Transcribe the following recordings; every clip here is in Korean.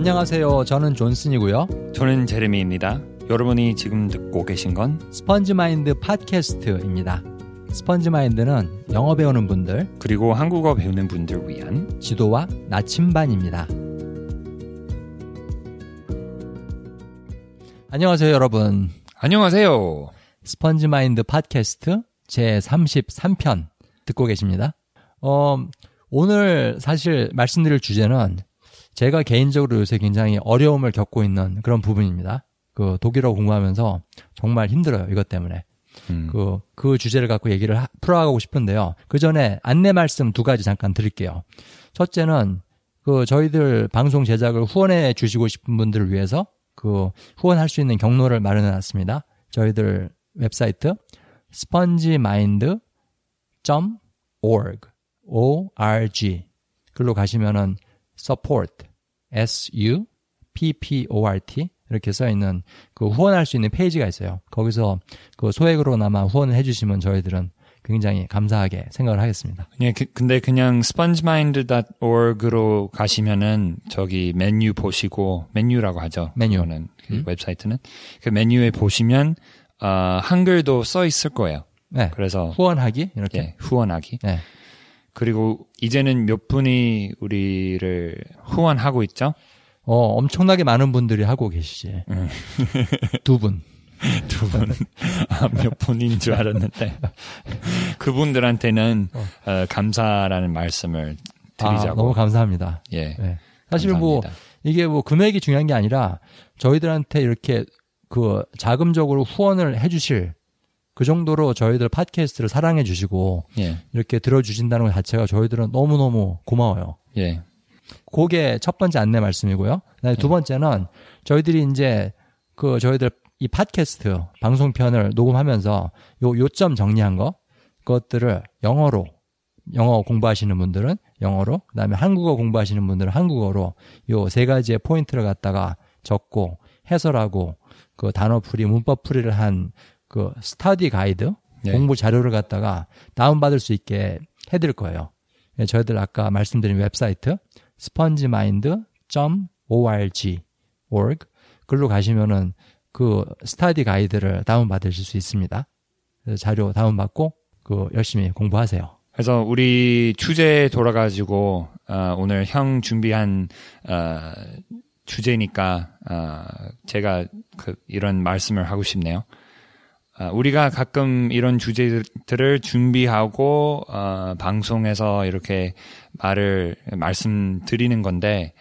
안녕하세요. 저는 존슨이고요. 저는 제레미입니다. 여러분이 지금 듣고 계신 건 스펀지 마인드 팟캐스트입니다. 스펀지 마인드는 영어 배우는 분들 그리고 한국어 배우는 분들 위한 지도와 나침반입니다. 안녕하세요, 여러분. 안녕하세요. 스펀지 마인드 팟캐스트 제 33편 듣고 계십니다. 어, 오늘 사실 말씀드릴 주제는 제가 개인적으로 요새 굉장히 어려움을 겪고 있는 그런 부분입니다. 그 독일어 공부하면서 정말 힘들어요. 이것 때문에. 음, 그, 그 주제를 갖고 얘기를 하- 풀어가고 싶은데요. 그 전에 안내 말씀 두 가지 잠깐 드릴게요. 첫째는 그 저희들 방송 제작을 후원해 주시고 싶은 분들을 위해서 그 후원할 수 있는 경로를 마련해 놨습니다. 저희들 웹사이트 spongemind.org org 글로 가시면은 support s u p p o r t 이렇게 써 있는 그 후원할 수 있는 페이지가 있어요. 거기서 그 소액으로나마 후원을 해주시면 저희들은 굉장히 감사하게 생각을 하겠습니다. 예, 그- 근데 그냥 spongemind.org로 가시면은 저기 메뉴 보시고 메뉴라고 하죠. 메뉴. 이거는 그 음. 웹사이트는 그 메뉴에 보시면 어, 한글도 써 있을 거예요. 네. 그래서 후원하기 이렇게. 예, 후원하기. 네. 그리고 이제는 몇 분이 우리를 후원하고 있죠? 어, 엄청나게 많은 분들이 하고 계시지. 음. 두 분. 두 분. 아, 몇 분인 줄 알았는데. 그분들한테는 어, 감사라는 말씀을 아, 드리자고. 너무 감사합니다. 예. 네. 사실 뭐 감사합니다. 이게 뭐 금액이 중요한 게 아니라 저희들한테 이렇게 그 자금적으로 후원을 해주실 그 정도로 저희들 팟캐스트를 사랑해 주시고 예. 이렇게 들어 주신다는 것 자체가 저희들은 너무 너무 고마워요. 예. 그게 첫 번째 안내 말씀이고요. 그다음에 두 번째는 저희들이 이제 그 저희들 이 팟캐스트 방송편을 녹음하면서 요 요점 정리한 거 그것들을 영어로 영어 공부하시는 분들은 영어로 그다음에 한국어 공부하시는 분들은 한국어로 요 세 가지의 포인트를 갖다가 적고 해설하고 그 단어 풀이 문법 풀이를 한 그 스터디 가이드 예. 공부 자료를 갖다가 다운받을 수 있게 해드릴 거예요. 예, 저희들 아까 말씀드린 웹사이트 spongemind.org org 글로 가시면은 그 스터디 가이드를 다운받으실 수 있습니다. 자료 다운받고 그 열심히 공부하세요. 그래서 우리 주제에 돌아가지고 어, 오늘 형 준비한 어, 주제니까 어, 제가 그 이런 말씀을 하고 싶네요. 어, 우리가 가끔 이런 주제들을 준비하고 어, 방송에서 이렇게 말을 말씀드리는 건데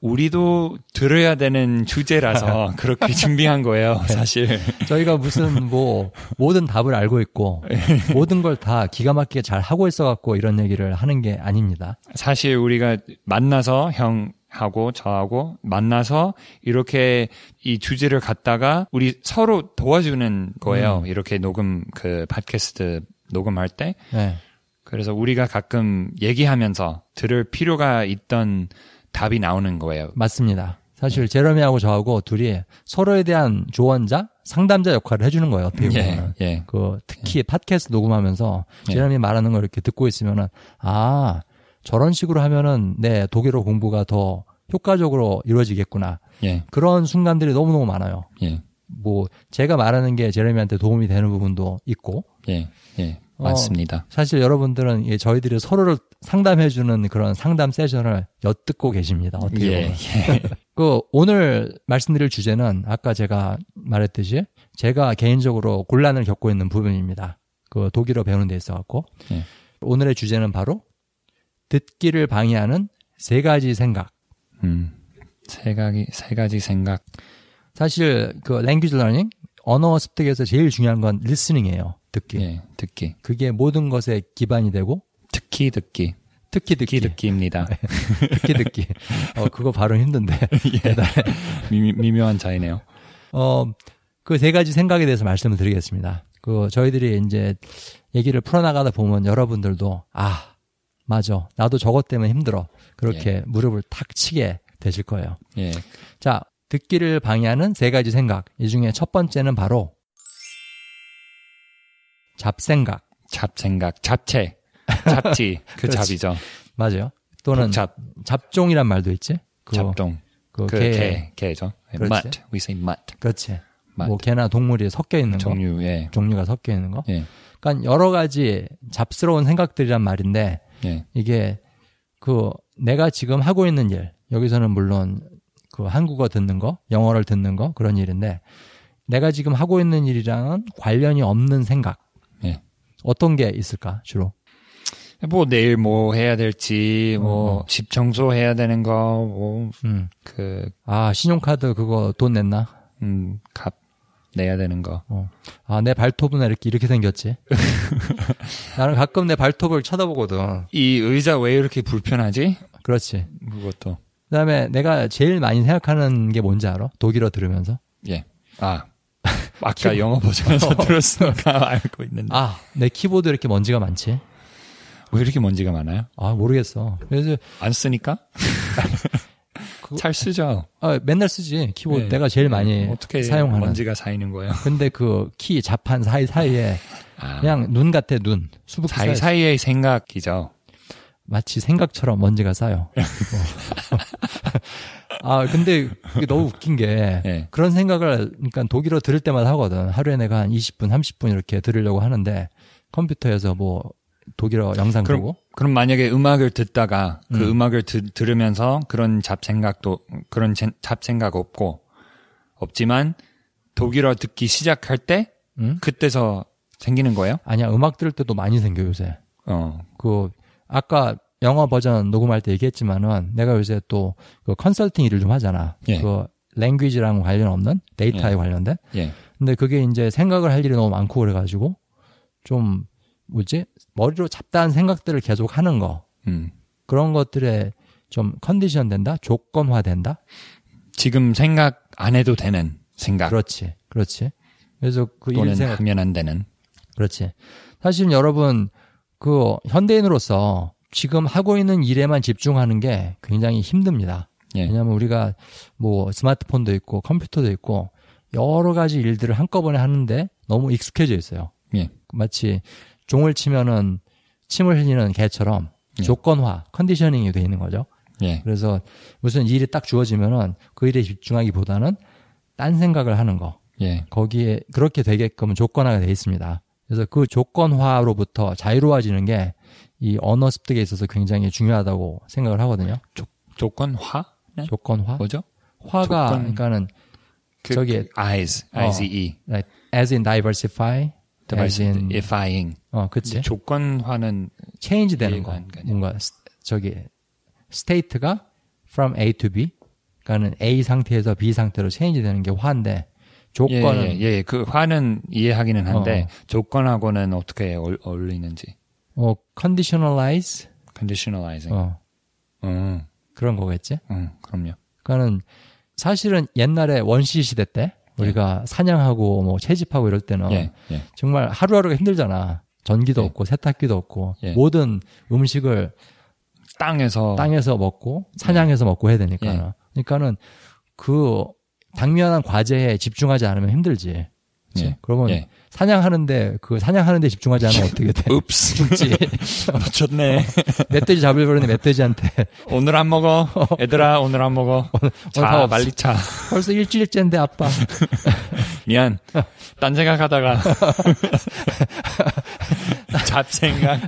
우리도 들어야 되는 주제라서 그렇게 준비한 거예요, 사실. 저희가 무슨 뭐 모든 답을 알고 있고 모든 걸 다 기가 막히게 잘 하고 있어 갖고 이런 얘기를 하는 게 아닙니다. 사실 우리가 만나서 형 하고 저하고 만나서 이렇게 이 주제를 갖다가 우리 서로 도와주는 거예요. 이렇게 녹음 그 팟캐스트 녹음할 때. 네. 그래서 우리가 가끔 얘기하면서 들을 필요가 있던 답이 나오는 거예요. 맞습니다. 사실 제러미하고 저하고 둘이 서로에 대한 조언자, 상담자 역할을 해주는 거예요. 어떻게 예, 보면. 예. 그 특히 팟캐스트 녹음하면서 예. 제러미 말하는 걸 이렇게 듣고 있으면은 아 저런 식으로 하면은 내 독일어 공부가 더 효과적으로 이루어지겠구나. 예, 그런 순간들이 너무너무 많아요. 예, 뭐 제가 말하는 게 제레미한테 도움이 되는 부분도 있고 예, 예. 어, 맞습니다. 사실 여러분들은 이 저희들이 서로를 상담해주는 그런 상담 세션을 엿듣고 계십니다. 어떻게 예, 보면. 예. 그 오늘 말씀드릴 주제는 아까 제가 말했듯이 제가 개인적으로 곤란을 겪고 있는 부분입니다. 그 독일어 배우는 데 있어 갖고 예. 오늘의 주제는 바로 듣기를 방해하는 세 가지 생각. 음. 세 가지, 세 가지 생각. 사실 그 language learning 언어 습득에서 제일 중요한 건 listening이에요. 듣기. 예, 듣기. 그게 모든 것의 기반이 되고 특히 듣기. 특히 듣기, 듣기 듣기 입니다. 특히 듣기. 어 그거 발음 힘든데. 미, 미묘한 차이네요. 어, 그 세 가지 생각에 대해서 말씀을 드리겠습니다. 그 저희들이 이제 얘기를 풀어나가다 보면 여러분들도 아 맞아 나도 저것 때문에 힘들어 그렇게 무릎을 탁 치게 되실 거예요. 예. 자 듣기를 방해하는 세 가지 생각 이 중에 첫 번째는 바로 잡생각 잡생각, 잡채, 잡지, 그 그렇지. 잡이죠. 맞아요. 또는 잡, 잡종이란 말도 있지. 그, 잡동. 그그 개, 개, 개죠. 그렇지. mutt. We say mutt. 그렇지. 뭐 개나 동물이 섞여 있는 거, 종류, 예. 종류가 섞여 있는 거. 예. 그러니까 여러 가지 잡스러운 생각들이란 말인데 예. 이게 그 내가 지금 하고 있는 일 여기서는 물론 그 한국어 듣는 거, 영어를 듣는 거 그런 일인데 내가 지금 하고 있는 일이랑은 관련이 없는 생각 예. 어떤 게 있을까 주로? 뭐 내일 뭐 해야 될지, 뭐 어. 집 청소해야 되는 거, 뭐 음. 그, 아 신용카드 그거 돈 냈나? 음, 값 내야 되는 거. 어. 아, 내 발톱은 왜 이렇게, 이렇게 생겼지? 나는 가끔 내 발톱을 쳐다보거든. 이 의자 왜 이렇게 불편하지? 그렇지. 그것도. 그 다음에 내가 제일 많이 생각하는 게 뭔지 알아? 독일어 들으면서. 예. 아. 아까 영어 버전에서 들었으니까 알고 있는데. 아, 내 키보드 이렇게 먼지가 많지? 왜 이렇게 먼지가 많아요? 아, 모르겠어. 그래서, 안 쓰니까? 그거- 잘 쓰죠. 아, 맨날 쓰지. 키보드. 네. 내가 제일 많이 어떻게 사용하는. 먼지가 쌓이는 거예요? 근데 그 키 자판 사이 사이에 아, 그냥 눈 같아, 눈. 수북 사이 사이사이의 생각이죠. 마치 생각처럼 먼지가 쌓여. 어. 아, 근데 그게 너무 웃긴 게 예. 그런 생각을 그러니까 독일어 들을 때마다 하거든. 하루에 내가 한 20분, 30분 이렇게 들으려고 하는데 컴퓨터에서 뭐 독일어 영상 그럼, 보고 그럼 만약에 음악을 듣다가 그 음. 음. 악을 들으면서 그런 잡생각도, 그런 제- 잡생각 없고, 없지만 독일어 듣기 시작할 때, 응? 그때서 생기는 거예요? 아니야, 음악 들을 때도 많이 생겨 요새. 어, 그 아까 영어 버전 녹음할 때 얘기했지만은 내가 요새 또 그 컨설팅 일을 좀 하잖아. 예. 그 랭귀지랑 관련 없는 데이터에 예. 관련된. 예. 근데 그게 이제 생각을 할 일이 너무 많고 그래가지고 좀 뭐지 머리로 잡다한 생각들을 계속 하는 거 음. 그런 것들에 좀 컨디션 된다 조건화 된다 지금 생각 안 해도 되는 생각. 그렇지 그렇지 그래서 그 또는 일 생각 하면 안 되는. 그렇지 사실 여러분 그 현대인으로서 지금 하고 있는 일에만 집중하는 게 굉장히 힘듭니다 예. 왜냐하면 우리가 뭐 스마트폰도 있고 컴퓨터도 있고 여러 가지 일들을 한꺼번에 하는데 너무 익숙해져 있어요. 예. 마치 종을 치면은 침을 흘리는 개처럼 예. 조건화, 컨디셔닝이 돼 있는 거죠. 예. 그래서 무슨 일이 딱 주어지면은 그 일에 집중하기보다는 딴 생각을 하는 거. 예. 거기에 그렇게 되게끔 조건화가 돼 있습니다. 그래서 그 조건화로부터 자유로워지는 게 이 언어 습득에 있어서 굉장히 중요하다고 생각을 하거든요. 조건화? 네? 조건화. 뭐죠? 화가 조건- 그러니까는 그, 저기- 그 eyes, 어. I-Z-E. like, as in diversify, as in Diversifying. 어 그치 조건화는 change 되는 거. 뭔가 스- 저기 state가 from A to B 그러니까는 A 상태에서 B 상태로 change 되는 게 화인데 조건은 예, 예, 예. 그 화는 이해하기는 한데 어. 조건하고는 어떻게 어울- 어울리는지. 어 conditionalize conditionalizing. 어 음, 그런 거겠지 음, 그럼요. 그러니까는 사실은 옛날에 원시 시대 때 우리가 사냥하고 뭐 채집하고 이럴 때는 예, 예. 정말 하루하루가 힘들잖아 전기도 예. 없고 세탁기도 없고 예. 모든 음식을 땅에서 땅에서 먹고 사냥해서 먹고 해야 되니까. 예. 그러니까는 그 당면한 과제에 집중하지 않으면 힘들지. 예. 그러면 예. 사냥하는데 그 사냥하는데 집중하지 않으면 어떻게 돼? 읍스. 죽지. 놓쳤네. 멧돼지 잡으려고 그러는데 멧돼지한테 오늘 안 먹어. 얘들아, 오늘 안 먹어. 밥 자, 없어. 빨리 차. 벌써 일주일째인데 아빠. 미안. 딴 생각하다가. 잡생각.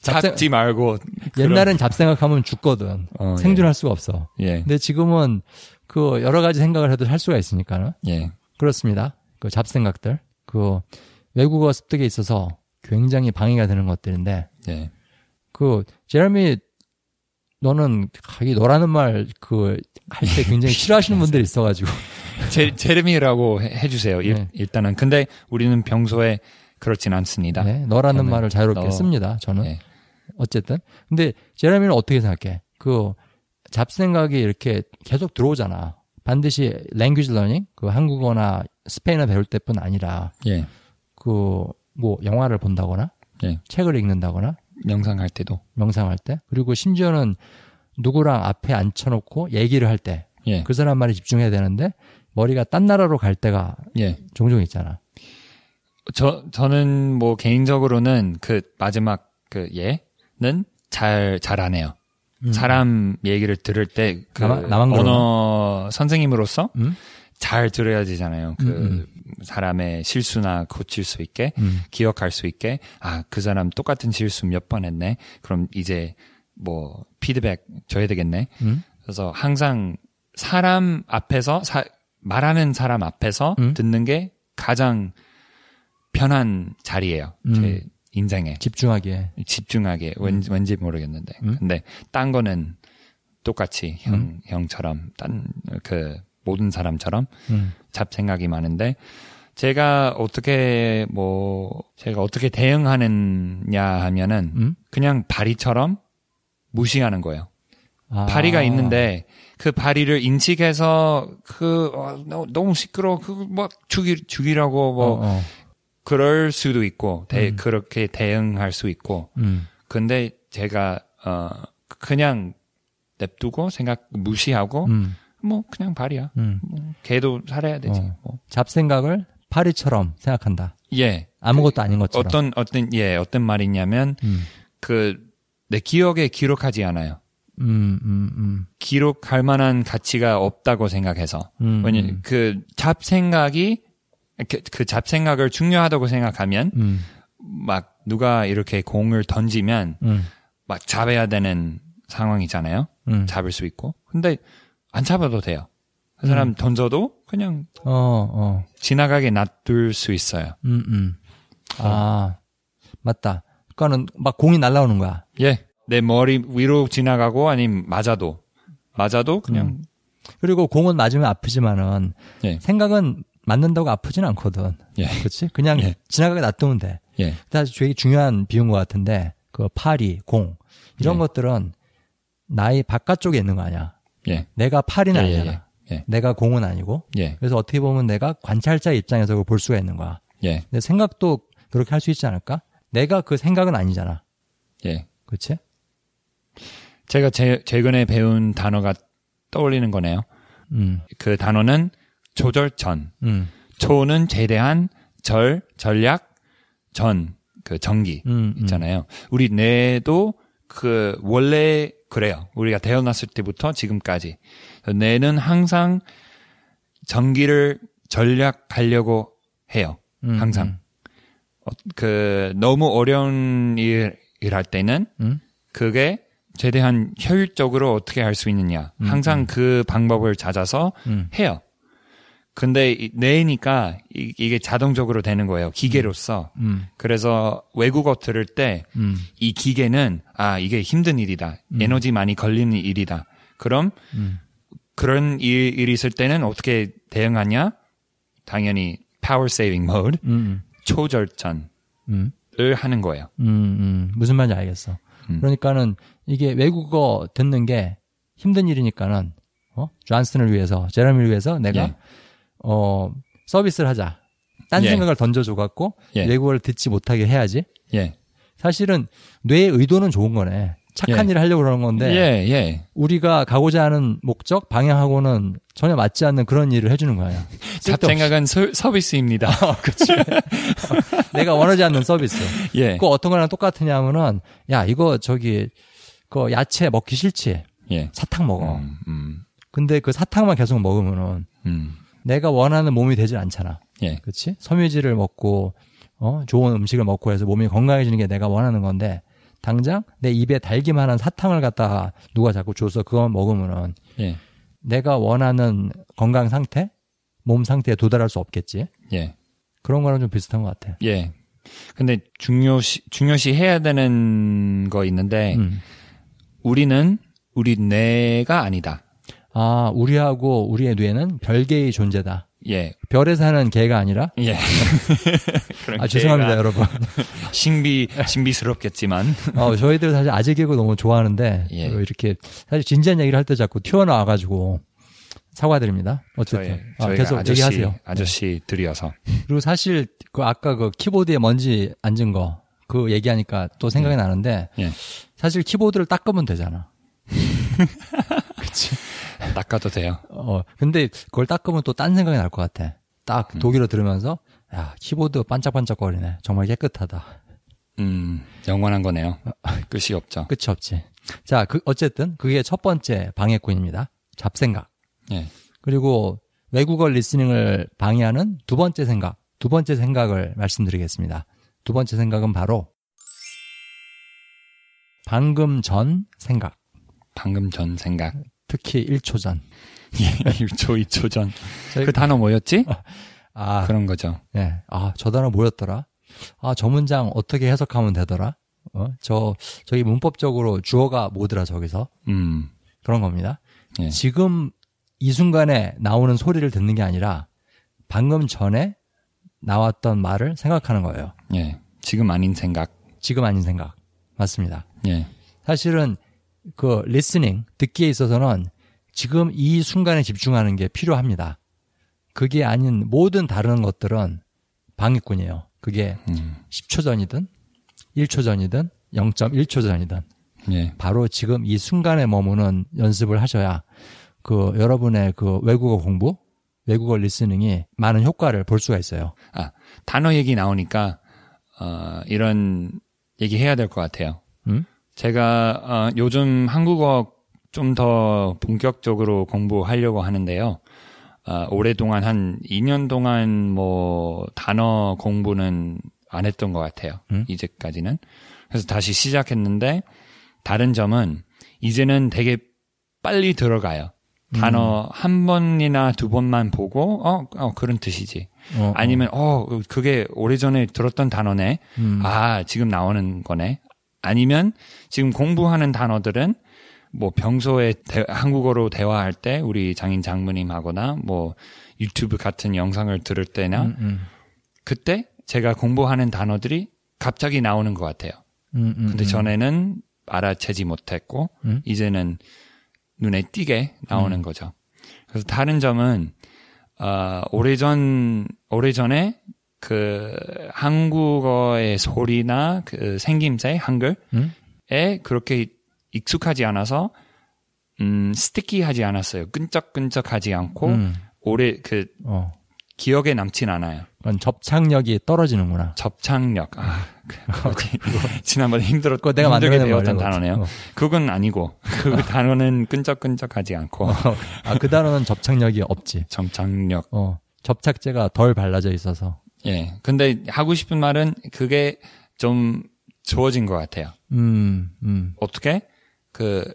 잡생- 잡지 말고. 옛날엔 잡생각하면 죽거든. 어, 생존할 수가 없어. 예. 근데 지금은 그 여러 가지 생각을 해도 할 수가 있으니까는. 예. 그렇습니다. 그 잡생각들. 그 외국어 습득에 있어서 굉장히 방해가 되는 것들인데 예. 그 제레미 너는 하기 너라는 말 그 할 때 굉장히 싫어하시는 분들이 있어가지고 제, 제르미라고 해- 해주세요. 일, 네. 일 단은. 근데 우리는 평소에 그렇진 않습니다. 네, 너라는 말을 자유롭게 너- 씁니다. 저는 예. 어쨌든 근데 제레미는 어떻게 생각해? 그 잡생각이 이렇게 계속 들어오잖아. 반드시 language learning 그 한국어나 스페인어 배울 때뿐 아니라 예. 그뭐 영화를 본다거나 예. 책을 읽는다거나 영상 할 때도. 명상할 때 그리고 심지어는 누구랑 앞에 앉혀놓고 얘기를 할 때그 예. 사람 말에 집중해야 되는데 머리가 딴 나라로 갈 때가 예. 종종 있잖아. 저, 저는 뭐 개인적으로는 그 마지막 그 예는 잘, 잘 안 해요. 사람 얘기를 들을 때 그? 언어 선생님으로서 음? 잘 들어야 되잖아요. 그 음, 사람의 실수나 고칠 수 있게 음. 기억할 수 있게 아 그 사람 똑같은 실수 몇 번 했네. 그럼 이제 뭐 피드백 줘야 되겠네. 음? 그래서 항상 사람 앞에서 사- 말하는 사람 앞에서 음? 듣는 게 가장 편한 자리예요. 음. 제 인생에 집중하기에. 집중하게 왠, 왠지 모르겠는데 음? 근데 딴 거는 똑같이 형 형처럼 딴 그 모든 사람처럼 음. 잡생각이 많은데 제가 어떻게 뭐 제가 어떻게 대응하느냐 하면은 음? 그냥 바리처럼 무시하는 거예요. 아. 바리가 있는데 그 바리를 인식해서 그 어, 너- 너무 시끄러워 그뭐 죽이 죽이라고 뭐 어, 어. 그럴 수도 있고 대- 음. 그렇게 대응할 수 있고 음. 근데 제가 어 그냥 냅두고 생각 무시하고 음. 뭐 그냥 발이야. 음. 뭐 걔도 살아야 되지. 어. 뭐. 잡생각을 파리처럼 생각한다. 예. 아무것도 아닌 것처럼. 어떤 어떤 예 어떤 말이냐면 음. 그내 기억에 기록하지 않아요. 음, 음, 음. 기록할 만한 가치가 없다고 생각해서 음, 왜냐 음. 그 잡생각이 그, 그 잡생각을 중요하다고 생각하면 음, 막 누가 이렇게 공을 던지면 음, 막 잡아야 되는 상황이잖아요. 음. 잡을 수 있고. 근데 안 잡아도 돼요. 그 사람 음. 던져도 그냥 어, 어. 지나가게 놔둘 수 있어요. 음, 음. 아, 맞다. 그러니까는 막 공이 날라오는 거야. 예. 내 머리 위로 지나가고 아니면 맞아도 맞아도 그냥 그리고 공은 맞으면 아프지만은 예. 생각은 맞는다고 아프진 않거든. 예. 그렇지? 그냥 예. 지나가게 놔두면 돼. 예. 사실 되게 중요한 비유인 것 같은데 그 파리, 공 이런 예. 것들은 나의 바깥쪽에 있는 거 아니야. 예. 내가 파리는 예, 예, 아니잖아. 예. 내가 공은 아니고. 예. 그래서 어떻게 보면 내가 관찰자의 입장에서 그걸 볼 수가 있는 거야. 예. 근데 생각도 그렇게 할 수 있지 않을까? 내가 그 생각은 아니잖아. 예. 그렇지? 제가 제, 최근에 배운 단어가 떠올리는 거네요. 음, 그 단어는 조절전. 음, 조는 제대한 절, 전략, 전, 그 전기 음, 음. 있잖아요. 우리 뇌도 그 원래 그래요. 우리가 태어났을 때부터 지금까지 뇌는 항상 전기를 전략하려고 해요. 음, 항상. 어, 그 너무 어려운 일, 일 할 때는 음, 그게 최대한 효율적으로 어떻게 할 수 있느냐. 항상 그 방법을 찾아서 음, 해요. 근데 이- 뇌니까 이, 게 자동적으로 되는 거예요. 기계로서. 음, 그래서 외국어 들을 때이 음, 기계는 아 이게 힘든 일이다. 에너지 많이 걸리는 일이다. 그럼 음. 그런 일, 일이 있을 때는 어떻게 대응하냐? 당연히 power saving mode, 음, 초절전을 음, 하는 거예요. 음, 음. 무슨 말인지 알겠어. 음. 그러니까는 이게 외국어 듣는 게 힘든 일이니까는 어? 존슨을 위해서, 제라미를 위해서 내가 예. 어 서비스를 하자. 딴 예. 생각을 던져줘 갖고 예. 외국어를 듣지 못하게 해야지. 예. 사실은 뇌의 의도는 좋은 거네. 착한 예. 일을 하려고 그러는 건데 예, 예. 우리가 가고자 하는 목적 방향하고는 전혀 맞지 않는 그런 일을 해주는 거야. 쓸데없이. 잡생각은 서, 서비스입니다. 그치. 내가 원하지 않는 서비스. 예. 그 어떤 거랑 똑같으냐면은 야 이거 저기 그 야채 먹기 싫지. 예. 사탕 먹어. 음, 음, 근데 그 사탕만 계속 먹으면은 음. 내가 원하는 몸이 되질 않잖아. 예. 그렇지? 섬유질을 먹고 어 좋은 음식을 먹고 해서 몸이 건강해지는 게 내가 원하는 건데 당장 내 입에 달기만 한 사탕을 갖다가 누가 자꾸 줘서 그거 먹으면은 예. 내가 원하는 건강 상태, 몸 상태에 도달할 수 없겠지. 예. 그런 거랑 좀 비슷한 것 같아. 예. 근데 중요시, 중요시 해야 되는 거 있는데, 음. 우리는 우리 뇌가 아니다. 아, 우리하고 우리의 뇌는 별개의 존재다. 예. 별에 사는 개가 아니라. 예. 그런 아, 죄송합니다, 여러분. 신비, 신비스럽겠지만. 어, 저희들 사실 아재 개그 너무 좋아하는데 예. 어, 이렇게 사실 진지한 얘기를 할 때 자꾸 튀어나와가지고 사과드립니다. 어쨌든 저희, 아, 계속 아저씨, 얘기하세요. 아저씨들이어서. 그리고 사실 그 아까 그 키보드에 먼지 앉은 거 그 얘기하니까 또 생각이 나는데 예. 사실 키보드를 닦으면 되잖아. 닦아도 돼요. 어 근데 그걸 닦으면 또 딴 생각이 날 것 같아. 딱 음. 독일어 들으면서 야 키보드 반짝반짝거리네. 정말 깨끗하다. 음, 영원한 거네요. 끝이 없죠. 끝이 없지. 자, 그 어쨌든 그게 첫 번째 방해꾼입니다. 잡생각. 예. 그리고 외국어 리스닝을 방해하는 두 번째 생각, 두 번째 생각을 말씀드리겠습니다. 두 번째 생각은 바로 방금 전 생각. 방금 전 생각. 특히 1초 전. 1초, 2초 전. 그 단어 뭐였지? 아, 그런 거죠. 네. 아, 저 단어 뭐였더라? 아, 저 문장 어떻게 해석하면 되더라? 어? 저, 저기 문법적으로 주어가 뭐더라, 저기서? 음. 그런 겁니다. 예. 지금 이 순간에 나오는 소리를 듣는 게 아니라 방금 전에 나왔던 말을 생각하는 거예요. 예. 지금 아닌 생각. 지금 아닌 생각. 맞습니다. 예. 사실은 그 listening, 듣기에 있어서는 지금 이 순간에 집중하는 게 필요합니다. 그게 아닌 모든 다른 것들은 방해꾼이에요. 그게 음. 10초 전이든 1초 전이든 0.1초 전이든 예. 바로 지금 이 순간에 머무는 연습을 하셔야 그 여러분의 그 외국어 공부, 외국어 listening이 많은 효과를 볼 수가 있어요. 아, 단어 얘기 나오니까, 어, 이런 얘기 해야 될 것 같아요. 음? 제가, 어, 요즘 한국어 좀 더 본격적으로 공부하려고 하는데요. 어, 오랫동안 한 2년 동안 뭐, 단어 공부는 안 했던 것 같아요. 음? 이제까지는. 그래서 다시 시작했는데, 다른 점은, 이제는 되게 빨리 들어가요. 단어 한 번이나 두 번만 보고, 어, 어, 그런 뜻이지. 어, 아니면 어 그게 오래전에 들었던 단어네. 음. 아 지금 나오는 거네. 아니면 지금 공부하는 단어들은 뭐 평소에 대- 한국어로 대화할 때 우리 장인 장모님하거나 뭐 유튜브 같은 영상을 들을 때나 음, 음, 그때 제가 공부하는 단어들이 갑자기 나오는 것 같아요. 음, 음, 근데 음. 전에는 알아채지 못했고 음? 이제는 눈에 띄게 나오는 거죠. 그래서 다른 점은 어, 오래전 오래전에 그 한국어의 소리나 그 생김새 한글에 음? 그렇게 익숙하지 않아서 음 스티키하지 않았어요. 끈적끈적하지 않고 음, 오래 그 어. 기억에 남진 않아요. 그건 접착력이 떨어지는구나. 접착력. 아, 그렇지. 지난번에 힘들었, 그거 내가 만들어낸 배웠던 단어네요. 그거. 그건 아니고, 그 단어는 끈적끈적하지 않고, 아, 그 단어는 접착력이 없지. 접착력. 어. 접착제가 덜 발라져 있어서. 예. 근데 하고 싶은 말은 그게 좀 좋아진 것 같아요. 음, 음. 어떻게? 그,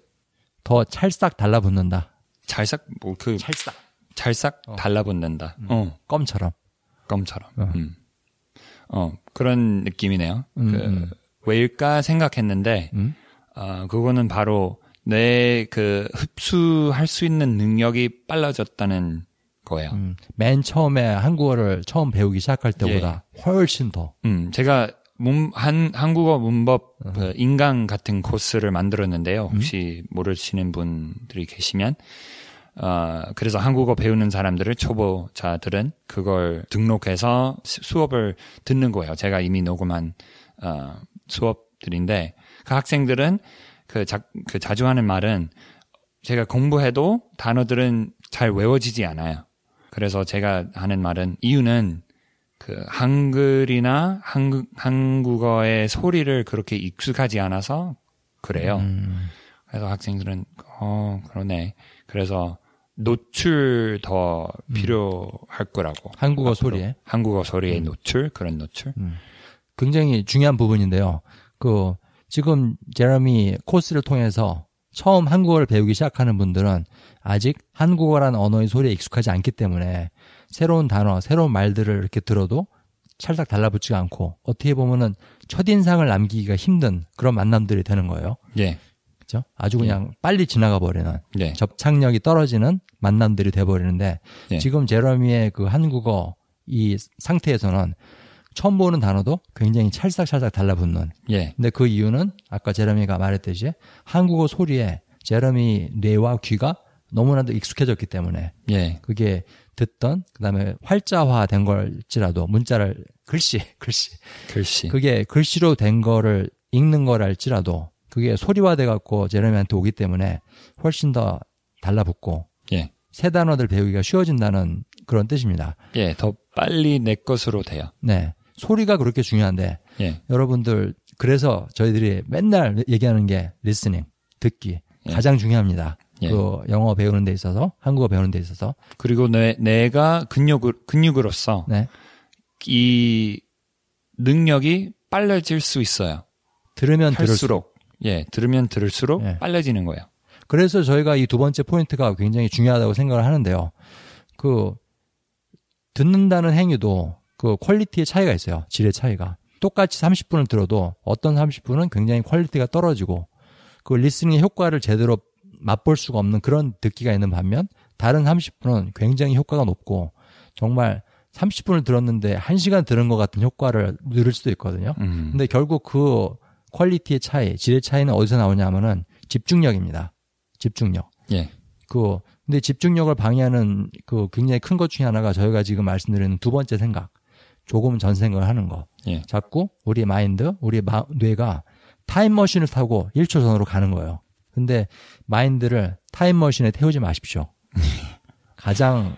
더 찰싹 달라붙는다. 찰싹, 뭐, 그, 찰싹. 찰싹 달라붙는다. 어, 껌처럼. 껌처럼. 어. 음. 어, 그런 느낌이네요. 음, 그, 음. 왜일까 생각했는데, 음? 어, 그거는 바로 내 그 흡수할 수 있는 능력이 빨라졌다는 거예요. 음. 맨 처음에 한국어를 처음 배우기 시작할 때보다 훨씬 더. 음, 제가 문, 한, 한국어 문법 그 인강 같은 코스를 만들었는데요. 혹시 모르시는 분들이 계시면, 어, 그래서 한국어 배우는 사람들을 초보자들은 그걸 등록해서 수- 수업을 듣는 거예요. 제가 이미 녹음한, 어, 수업들인데, 그 학생들은 그 자, 그 자주 하는 말은 제가 공부해도 단어들은 잘 외워지지 않아요. 그래서 제가 하는 말은 이유는 그 한글이나 한국 한국어의 소리를 그렇게 익숙하지 않아서 그래요. 음. 그래서 학생들은 어 그러네. 그래서 노출 더 필요할 거라고. 한국어. 소리에. 한국어 소리의 노출 그런 노출. 굉장히 중요한 부분인데요. 그 지금 제러미 코스를 통해서 처음 한국어를 배우기 시작하는 분들은 아직 한국어라는 언어의 소리에 익숙하지 않기 때문에 새로운 단어, 새로운 말들을 이렇게 들어도 찰싹 달라붙지 않고 어떻게 보면은 첫인상을 남기기가 힘든 그런 만남들이 되는 거예요. 예. 그죠? 아주 그냥 빨리 지나가 버리는 예. 접착력이 떨어지는 만남들이 돼 버리는데 예. 지금 제러미의 그 한국어 이 상태에서는 처음 보는 단어도 굉장히 찰싹찰싹 달라붙는. 예. 근데 그 이유는 아까 제러미가 말했듯이 한국어 소리에 제러미 뇌와 귀가 너무나도 익숙해졌기 때문에 예. 그게 듣던 그다음에 활자화 된 걸지라도 문자를 글씨 글씨 글씨. 그게 글씨로 된 거를 읽는 거랄지라도 그게 소리화 돼 갖고 제러미한테 오기 때문에 훨씬 더 달라붙고 예. 새 단어들 배우기가 쉬워진다는 그런 뜻입니다. 예. 더 빨리 내 것으로 돼요. 네. 소리가 그렇게 중요한데 예. 여러분들 그래서 저희들이 맨날 얘기하는 게 리스닝 듣기 예. 가장 중요합니다. 예. 그 영어 배우는 데 있어서 한국어 배우는 데 있어서 그리고 내, 내가 근육을, 근육으로서 네. 이 능력이 빨라질 수 있어요. 들으면 들을수록 할수록. 예, 들으면 들을수록 예. 빨라지는 거예요. 그래서 저희가 이 두 번째 포인트가 굉장히 중요하다고 생각을 하는데요. 그 듣는다는 행위도 그 quality의 차이가 있어요. 질의 차이가. 똑같이 30분을 들어도 어떤 30분은 굉장히 quality가 떨어지고 그 listening의 효과를 제대로 맛볼 수가 없는 그런 듣기가 있는 반면 다른 30분은 굉장히 효과가 높고 정말 30분을 들었는데 1시간 들은 것 같은 효과를 누릴 수도 있거든요. 음. 근데 결국 그 quality의 차이, 질의 차이는 어디서 나오냐면은 집중력입니다. 집중력. 예. 그 근데 집중력을 방해하는 그 굉장히 큰 것 중에 하나가 저희가 지금 말씀드리는 두 번째 생각. 조금 전 생각을 하는 거. 예. 자꾸 우리 마인드, 우리 마, 뇌가 타임머신을 타고 1초 전으로 가는 거예요. 근데 mind를 타임머신에 태우지 마십시오. 가장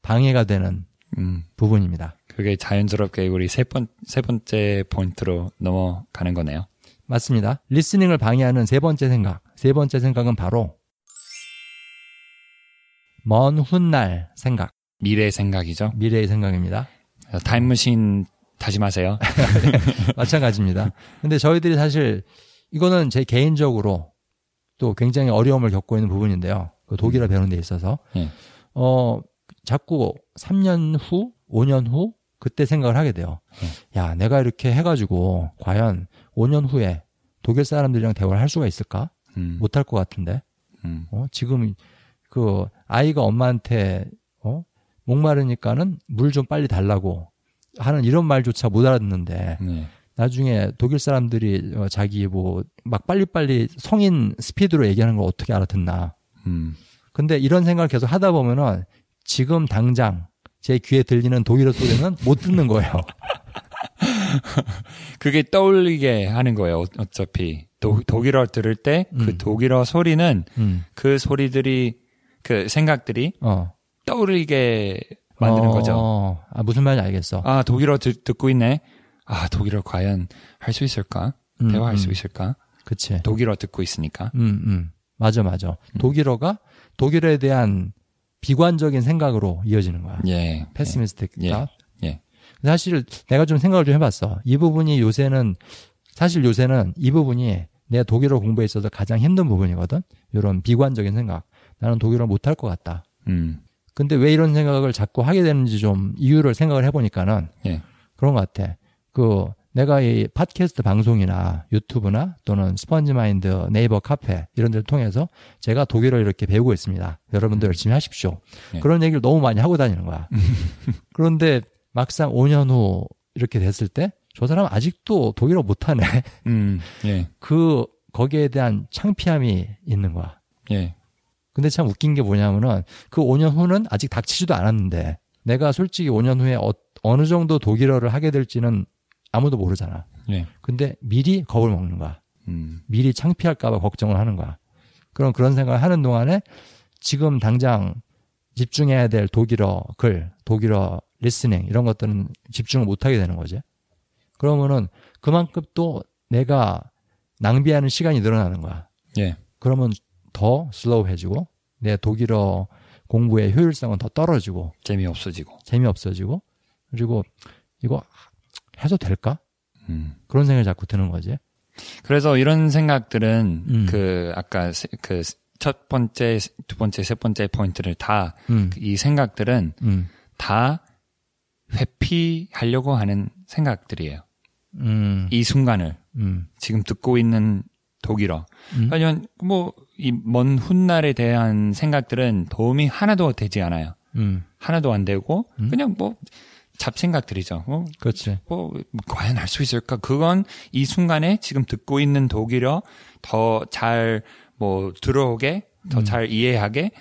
방해가 되는 음. 부분입니다. 그게 자연스럽게 우리 세 번, 세 번째 포인트로 넘어가는 거네요. 맞습니다. 리스닝을 방해하는 세 번째 생각. 세 번째 생각은 바로 먼 훗날 생각, 미래 생각이죠. 미래의 생각입니다. 타임머신 타지 마세요. 마찬가지입니다. 근데 저희들이 사실 이거는 제 개인적으로 또 굉장히 어려움을 겪고 있는 부분인데요. 그 독일어 배우는 데 있어서 예. 어 자꾸 3년 후, 5년 후 그때 생각을 하게 돼요. 야, 내가 이렇게 해가지고 과연 5년 후에 독일 사람들이랑 대화를 할 수가 있을까? 음. 못할 것 같은데. 음. 어, 지금 그 아이가 엄마한테 어? 목마르니까는 물 좀 빨리 달라고 하는 이런 말조차 못 알아듣는데 네. 나중에 독일 사람들이 어, 자기 뭐 막 빨리빨리 성인 스피드로 얘기하는 걸 어떻게 알아듣나. 음. 근데 이런 생각을 계속 하다 보면은 지금 당장 제 귀에 들리는 독일어 소리는 못 듣는 거예요. 그게 떠올리게 하는 거예요. 어- 어차피 도, 독일어 들을 때그 음. 독일어 소리는 음. 그 소리들이 그 생각들이 어. 떠오르게 만드는 어, 거죠. 아, 무슨 말인지 알겠어. 아 독일어 듣, 듣고 있네. 아 독일어 과연 할 수 있을까? 음, 대화할 음. 수 있을까? 그치. 독일어 듣고 있으니까. 음, 음. 맞아, 맞아. 독일어가 독일어에 대한 비관적인 생각으로 이어지는 거야. 예. 패시미스틱. 예. 예. 사실 내가 좀 생각을 좀 해봤어. 이 부분이 요새는 사실 요새는 이 부분이 내가 독일어 공부에 있어서 가장 힘든 부분이거든. 이런 비관적인 생각. 나는 독일어 못할 것 같다. 음. 근데 근데 왜 이런 생각을 자꾸 하게 되는지 좀 이유를 생각을 해보니까는 예. 그런 것 같아. 그 내가 이 팟캐스트 방송이나 유튜브나 또는 스펀지 마인드 네이버 카페 이런 데를 통해서 제가 독일어 이렇게 배우고 있습니다. 여러분도 열심히 하십시오. 예. 그런 얘기를 너무 많이 하고 다니는 거야. 그런데 막상 5년 후 이렇게 됐을 때 저 사람 아직도 독일어 못하네. 음. 예. 그 거기에 대한 창피함이 있는 거야. 예. 근데 참 웃긴 게 뭐냐면은 그 5년 후는 아직 닥치지도 않았는데 내가 솔직히 5년 후에 어, 어느 정도 독일어를 하게 될지는 아무도 모르잖아. 예. 근데 미리 겁을 먹는 거야. 음. 미리 창피할까봐 걱정을 하는 거야. 그럼 그런 생각을 하는 동안에 지금 당장 집중해야 될 독일어 글, 독일어 리스닝 이런 것들은 집중을 못 하게 되는 거지. 그러면은 그만큼 또 내가 낭비하는 시간이 늘어나는 거야. 예. 그러면 더 슬로우해지고 내 독일어 공부의 효율성은 더 떨어지고 재미없어지고. 재미없어지고 그리고 이거 해도 될까? 음. 그런 생각이 자꾸 드는 거지. 그래서 이런 생각들은 음. 그 아까 그 첫 번째, 두 번째, 세 번째 포인트를 다 음, 이 생각들은 음, 다 회피하려고 하는 생각들이에요. 음, 이 순간을 음, 지금 듣고 있는 독일어. 음. 아니면 뭐 이 먼 훗날에 대한 생각들은 도움이 하나도 되지 않아요. 음, 하나도 안 되고 음. 그냥 뭐 잡생각들이죠. 뭐, 그렇지. 뭐 과연 할수 있을까? 그건 이 순간에 지금 듣고 있는 독일어 더 잘 뭐 들어오게 더 음. 잘 이해하게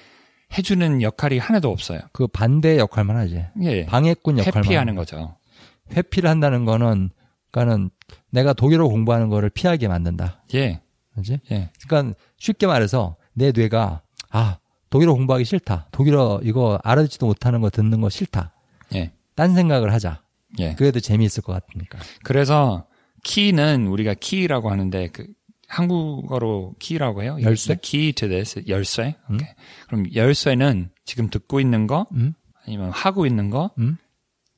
해주는 역할이 하나도 없어요. 그 반대 역할만 하지. 예. 방해꾼 역할만. 회피하는 하는 거죠. 회피를 한다는 거는, 그러니까는 내가 독일어 공부하는 거를 피하게 만든다. 예. 그지? 예. 그러니까 쉽게 말해서 내 뇌가 아 독일어 공부하기 싫다. 독일어 이거 알아듣지도 못하는 거 듣는 거 싫다. 예. 딴 생각을 하자. 예. 그래도 재미있을 것 같으니까. 그래서 키는 우리가 키라고 하는데 그 한국어로 key라고 해요. 열쇠? The key to this 열쇠. 음. 오케이. 그럼 열쇠는 지금 듣고 있는 거 음? 아니면 하고 있는 거 음?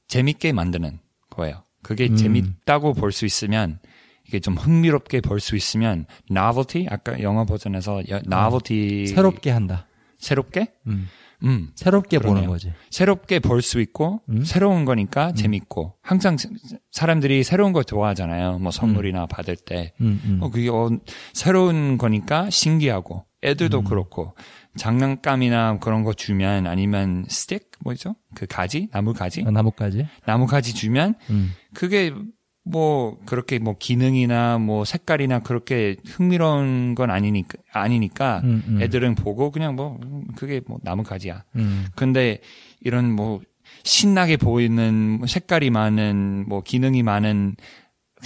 재밌게 만드는 거예요. 그게 음. 재밌다고 볼 수 있으면 이게 좀 흥미롭게 볼 수 있으면 novelty 아까 영어 버전에서 여- novelty 새롭게 한다. 새롭게 음. 음 새롭게 보는 그러네요. 거지. 새롭게 볼 수 있고 음. 새로운 거니까 재밌고 항상 사- 사람들이 새로운 거 좋아하잖아요. 뭐 선물이나 받을 때 음, 음. 어, 그게 어, 새로운 거니까 신기하고 애들도 음. 그렇고 장난감이나 그런 거 주면 아니면 스틱 뭐죠? 그 가지 나무 가지 어, 나뭇가지. 나무 가지 주면 음. 그게 뭐 그렇게 뭐 기능이나 뭐 색깔이나 그렇게 흥미로운 건 아니니까 아니니까 음, 음. 애들은 보고 그냥 뭐 음, 그게 뭐 나무 가지야. 음. 근데 이런 뭐 신나게 보이는 뭐 색깔이 많은 뭐 기능이 많은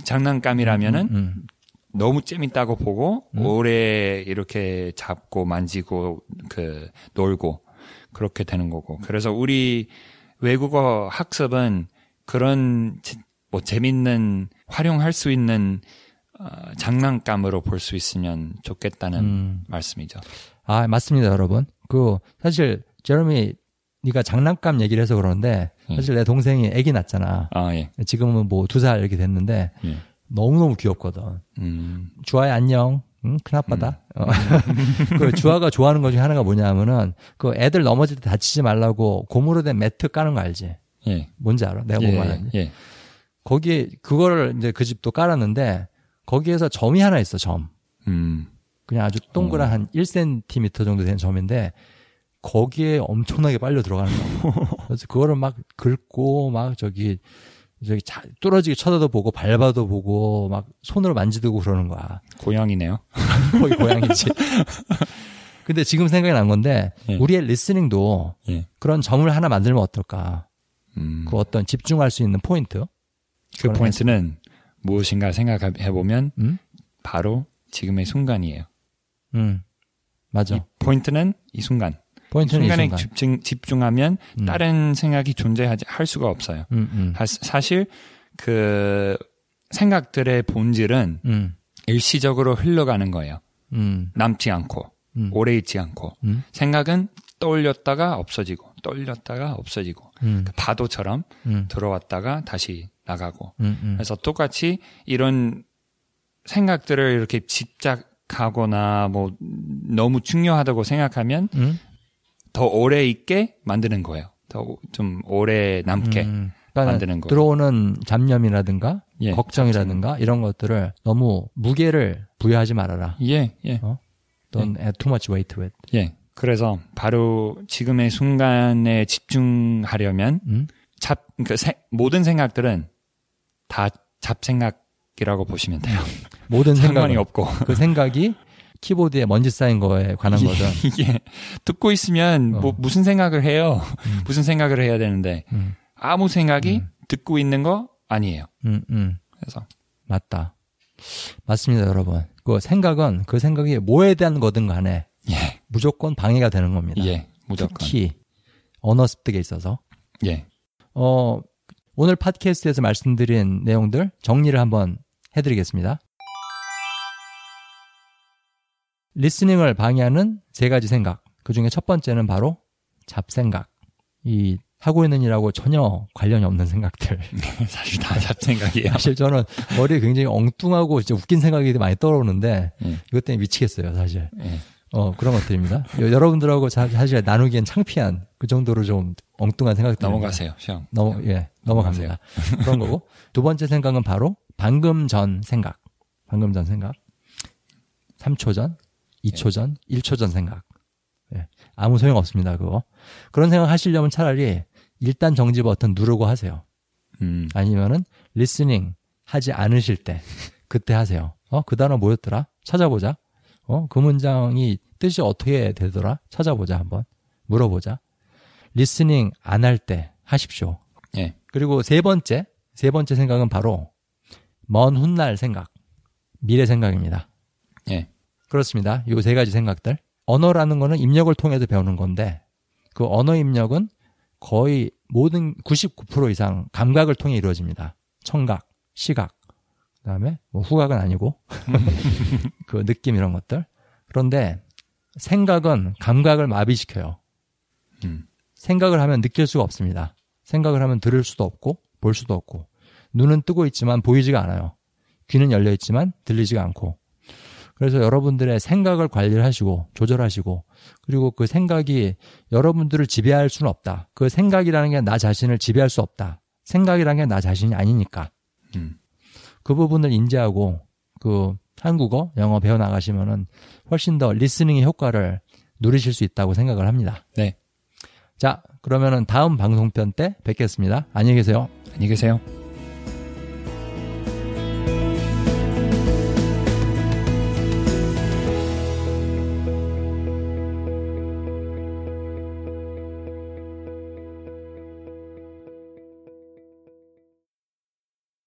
장난감이라면은 음, 음. 너무 재밌다고 보고 음. 오래 이렇게 잡고 만지고 그 놀고 그렇게 되는 거고. 그래서 우리 외국어 학습은 그런 제- 뭐 재밌는 활용할 수 있는 어, 장난감으로 볼 수 있으면 좋겠다는 음. 말씀이죠. 아, 맞습니다, 여러분. 그 사실 제레미 네가 장난감 얘기를 해서 그러는데 음. 사실 내 동생이 아기 낳았잖아. 아 예. 지금은 뭐 두 살 이렇게 됐는데 예. 너무 너무 귀엽거든. 음. 주아야 안녕. 응? 큰아빠다. 어. 그 주아가 좋아하는 것 중에 하나가 뭐냐면은 그 애들 넘어질 때 다치지 말라고 고무로 된 매트 까는 거 알지? 예. 뭔지 알아? 내가 뭐 말하는지. 예. 거기에 그거를 이제 그 집도 깔았는데 거기에서 점이 하나 있어 점. 음. 그냥 아주 동그란 어. 한 1cm 정도 되는 점인데 거기에 엄청나게 빨려 들어가는 거. 그래서 그거를 막 긁고 막 저기 저기 자, 뚫어지게 쳐다도 보고 밟아도 보고 막 손으로 만지고 그러는 거야. 고양이네요. 거기 고양이지. 근데 지금 생각이 난 건데 예. 우리의 리스닝도 예. 그런 점을 하나 만들면 어떨까? 음. 그 어떤 집중할 수 있는 포인트. 그 포인트는 무엇인가 생각해 보면 음, 바로 지금의 순간이에요. 음, 맞아. 이 포인트는 이 순간. 포인트는 이 순간에 순간. 집중 집중하면 음. 다른 생각이 존재하지 할 수가 없어요. 음, 음, 하- 사실 그 생각들의 본질은 음, 일시적으로 흘러가는 거예요. 음, 남지 않고 음, 오래 있지 않고 음, 생각은 떠올렸다가 없어지고 떠올렸다가 없어지고 음, 그 파도처럼 음, 들어왔다가 다시 나가고 음, 음. 그래서 똑같이 이런 생각들을 이렇게 집착하거나 뭐 너무 중요하다고 생각하면 음? 더 오래 있게 만드는 거예요. 더 좀 오래 남게. 음, 그러니까 만드는 거예요. 들어오는 잡념이라든가 예, 걱정이라든가 이런 것들을 너무 무게를 부여하지 말아라. 예, 예, Don't add too much weight to it. 예. 그래서 바로 지금의 순간에 집중하려면 음? 잡, 그 세- 모든 생각들은 다 잡생각이라고 보시면 돼요. 모든 상관이 생각이 없고. 그 생각이 키보드에 먼지 쌓인 거에 관한 거든. 이게 듣고 있으면 어. 뭐 무슨 생각을 해요? 음. 무슨 생각을 해야 되는데 음, 아무 생각이 음. 듣고 있는 거 아니에요. 음, 음. 그래서 맞다. 맞습니다, 여러분. 그 생각은 그 생각이 뭐에 대한 거든 간에 예, 무조건 방해가 되는 겁니다. 예, 무조건. 특히 언어 습득에 있어서. 예, 어, 오늘 팟캐스트에서 말씀드린 내용들 정리를 한번 해드리겠습니다. 리스닝을 방해하는 세 가지 생각. 그 중에 첫 번째는 바로 잡생각. 이 하고 있는 일하고 전혀 관련이 없는 생각들. 사실 다 잡생각이에요. 사실 저는 머리에 굉장히 엉뚱하고 진짜 웃긴 생각이 많이 떠오르는데 예, 이것 때문에 미치겠어요, 사실. 예, 어, 그런 것들입니다. 여- 여러분들하고 자- 사실 나누기엔 창피한 그 정도로 좀 엉뚱한 생각들. 넘어가세요, 형. 넘어, 예, 넘어갑니다. 그런 거고. 두 번째 생각은 바로 방금 전 생각. 방금 전 생각. 3초 전, 2초 전, 1초 전 생각. 예, 아무 소용 없습니다, 그거. 그런 생각 하시려면 차라리 일단 정지 버튼 누르고 하세요. 음, 아니면은 listening 하지 않으실 때 그때 하세요. 어, 그 단어 뭐였더라? 찾아보자. 어, 그 문장이 뜻이 어떻게 되더라? 찾아보자 한번. 물어보자. listening 안 할 때 하십시오. 예, 그리고 세 번째, 세 번째 생각은 바로 먼 훗날 생각, 미래 생각입니다. 예, 그렇습니다. 요 세 가지 생각들. 언어라는 거는 입력을 통해서 배우는 건데 그 언어 입력은 거의 모든 99% 이상 감각을 통해 이루어집니다. 청각, 시각, 그다음에 뭐 후각은 아니고 그 느낌 이런 것들. 그런데 생각은 감각을 마비시켜요. 음. 생각을 하면 느낄 수가 없습니다. 생각을 하면 들을 수도 없고 볼 수도 없고 눈은 뜨고 있지만 보이지가 않아요. 귀는 열려 있지만 들리지가 않고. 그래서 여러분들의 생각을 관리를 하시고 조절하시고 그리고 그 생각이 여러분들을 지배할 수는 없다. 그 생각이라는 게 나 자신을 지배할 수 없다. 생각이라는 게 나 자신이 아니니까. 음. 그 부분을 인지하고 그 한국어, 영어 배워 나가시면은 훨씬 더 리스닝의 효과를 누리실 수 있다고 생각을 합니다. 네. 자, 그러면은 다음 방송편 때 뵙겠습니다. 안녕히 계세요. 안녕히 계세요.